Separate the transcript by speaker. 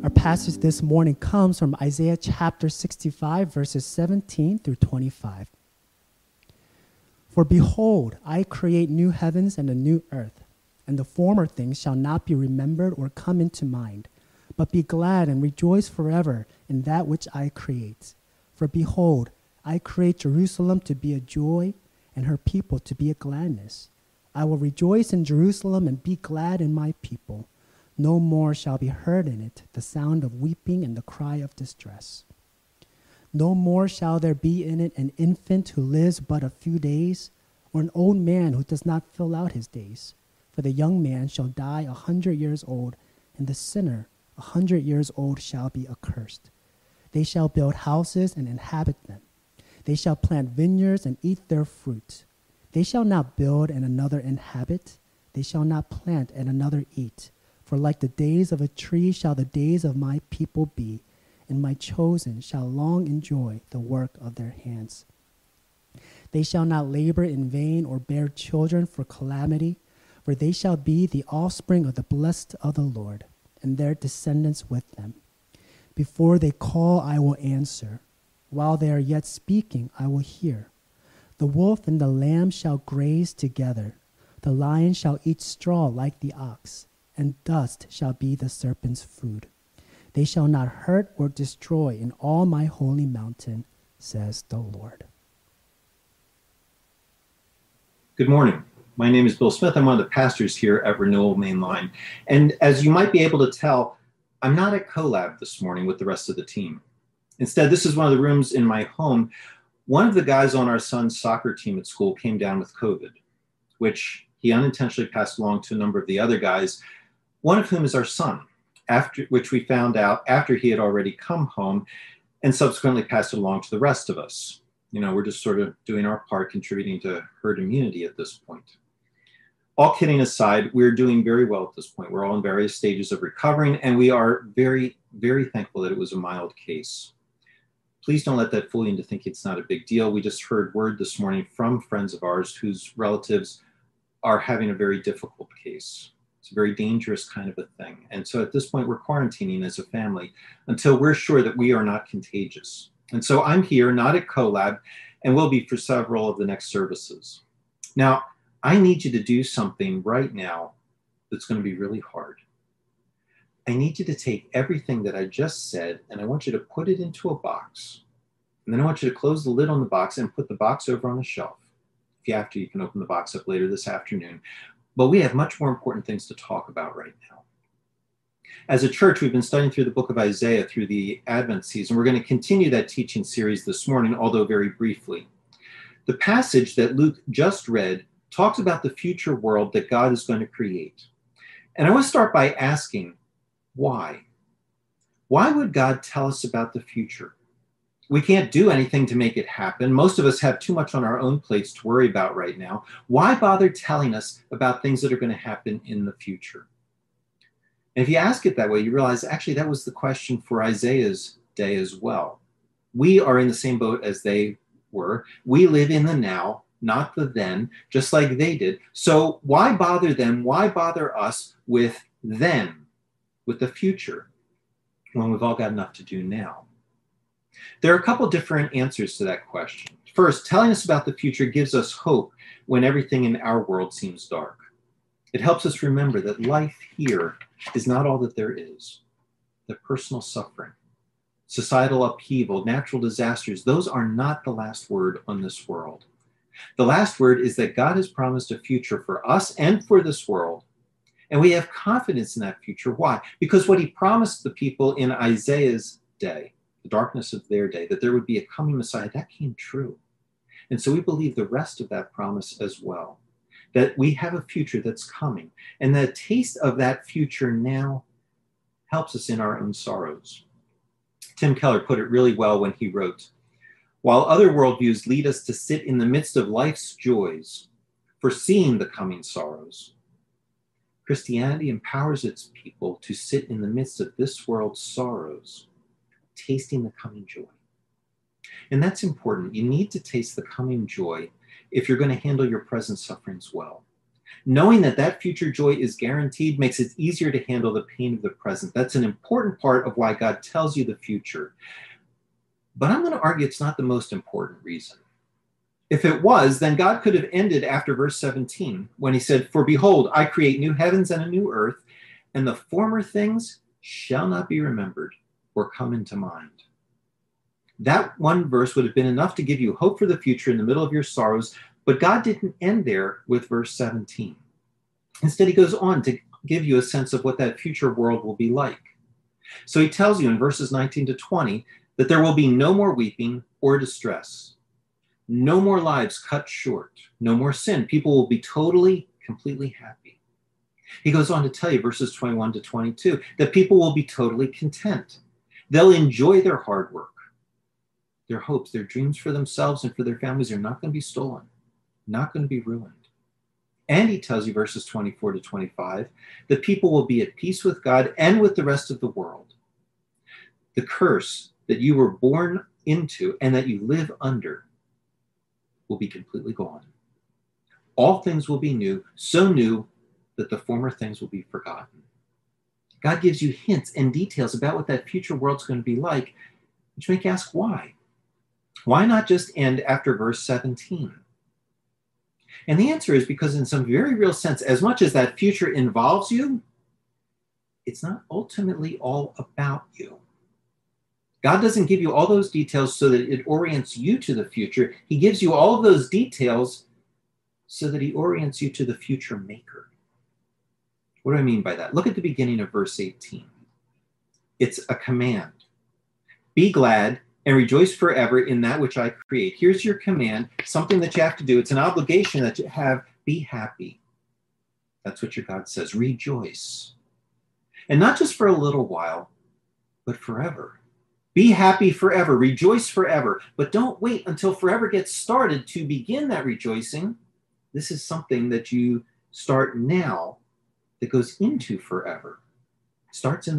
Speaker 1: Our passage this morning comes from Isaiah chapter 65, verses 17 through 25. For behold, I create new heavens and a new earth, and the former things shall not be remembered or come into mind, but be glad and rejoice forever in that which I create. For behold, I create Jerusalem to be a joy, and her people to be a gladness. I will rejoice in Jerusalem and be glad in my people. No more shall be heard in it the sound of weeping and the cry of distress. No more shall there be in it an infant who lives but a few days, or an old man who does not fill out his days. For the young man shall die a hundred years old, and the sinner a hundred years old shall be accursed. They shall build houses and inhabit them. They shall plant vineyards and eat their fruit. They shall not build and another inhabit. They shall not plant and another eat. For like the days of a tree shall the days of my people be and my chosen shall long enjoy the work of their hands. They shall not labor in vain or bear children for calamity, for they shall be the offspring of the blessed of the Lord, and their descendants with them. Before they call, I will answer. While they are yet speaking, I will hear. The wolf and the lamb shall graze together. The lion shall eat straw like the ox, and dust shall be the serpent's food. They shall not hurt or destroy in all my holy mountain, says the Lord.
Speaker 2: Good morning. My name is Bill Smith. I'm one of the pastors here at Renewal Mainline. And as you might be able to tell, I'm not at CoLab this morning with the rest of the team. Instead, this is one of the rooms in my home. One of the guys on our son's soccer team at school came down with COVID, which he unintentionally passed along to a number of the other guys, one of whom is our son after which we found out after he had already come home and subsequently passed it along to the rest of us. You know, we're just sort of doing our part contributing to herd immunity at this point. All kidding aside, we're doing very well at this point. We're all in various stages of recovering, and we are very, very thankful that it was a mild case. Please don't let that fool you into thinking it's not a big deal. We just heard word this morning from friends of ours whose relatives are having a very difficult case. It's a very dangerous kind of a thing. And so at this point, we're quarantining as a family until we're sure that we are not contagious. And so I'm here, not at CoLab, and will be for several of the next services. Now, I need you to do something right now that's going to be really hard. I need you to take everything that I just said and I want you to put it into a box. And then I want you to close the lid on the box and put the box over on the shelf. If you have to, you can open the box up later this afternoon. But we have much more important things to talk about right now. As a church, we've been studying through the book of Isaiah through the Advent season. We're going to continue that teaching series this morning, although very briefly. The passage that Luke just read talks about the future world that God is going to create. And I want to start by asking why? Why would God tell us about the future? We can't do anything to make it happen. Most of us have too much on our own plates to worry about right now. Why bother telling us about things that are going to happen in the future? And if you ask it that way, you realize actually that was the question for Isaiah's day as well. We are in the same boat as they were. We live in the now, not the then, just like they did. So why bother them? Why bother us with then, with the future, when we've all got enough to do now? There are a couple different answers to that question. First, telling us about the future gives us hope when everything in our world seems dark. It helps us remember that life here is not all that there is. The personal suffering, societal upheaval, natural disasters, those are not the last word on this world. The last word is that God has promised a future for us and for this world. And we have confidence in that future. Why? Because what he promised the people in Isaiah's day darkness of their day, that there would be a coming Messiah, that came true. And so we believe the rest of that promise as well that we have a future that's coming. And the taste of that future now helps us in our own sorrows. Tim Keller put it really well when he wrote While other worldviews lead us to sit in the midst of life's joys, foreseeing the coming sorrows, Christianity empowers its people to sit in the midst of this world's sorrows, tasting the coming joy. And that's important. You need to taste the coming joy if you're going to handle your present sufferings well. Knowing that that future joy is guaranteed makes it easier to handle the pain of the present. That's an important part of why God tells you the future. But I'm going to argue it's not the most important reason. If it was, then God could have ended after verse 17 when he said, For behold, I create new heavens and a new earth, and the former things shall not be remembered or come into mind. That one verse would have been enough to give you hope for the future in the middle of your sorrows, but God didn't end there with verse 17. Instead, he goes on to give you a sense of what that future world will be like. So he tells you in verses 19 to 20 that there will be no more weeping or distress, no more lives cut short, no more sin. People will be totally, completely happy. He goes on to tell you, verses 21 to 22, that people will be totally content. They'll enjoy their hard work. Their hopes, their dreams for themselves and for their families are not going to be stolen, not going to be ruined. And he tells you, verses 24 to 25, that people will be at peace with God and with the rest of the world. The curse that you were born into and that you live under will be completely gone. All things will be new, so new that the former things will be forgotten. God gives you hints and details about what that future world's going to be like, which make you ask why. Why not just end after verse 17? And the answer is because, in some very real sense, as much as that future involves you, it's not ultimately all about you. God doesn't give you all those details so that it orients you to the future. He gives you all those details so that He orients you to the future maker. What do I mean by that? Look at the beginning of verse 18. It's a command Be glad and rejoice forever in that which I create. Here's your command, something that you have to do. It's an obligation that you have. Be happy. That's what your God says. Rejoice. And not just for a little while, but forever. Be happy forever. Rejoice forever. But don't wait until forever gets started to begin that rejoicing. This is something that you start now that goes into forever. Starts in